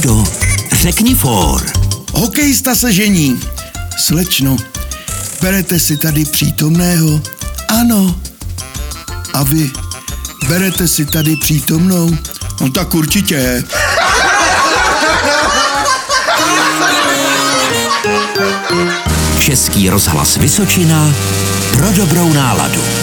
Ládo, řekni for. Hokejista se žení. Slečno, berete si tady přítomného? Ano. A vy, berete si tady přítomnou? No tak určitě. Český rozhlas Vysočina pro dobrou náladu.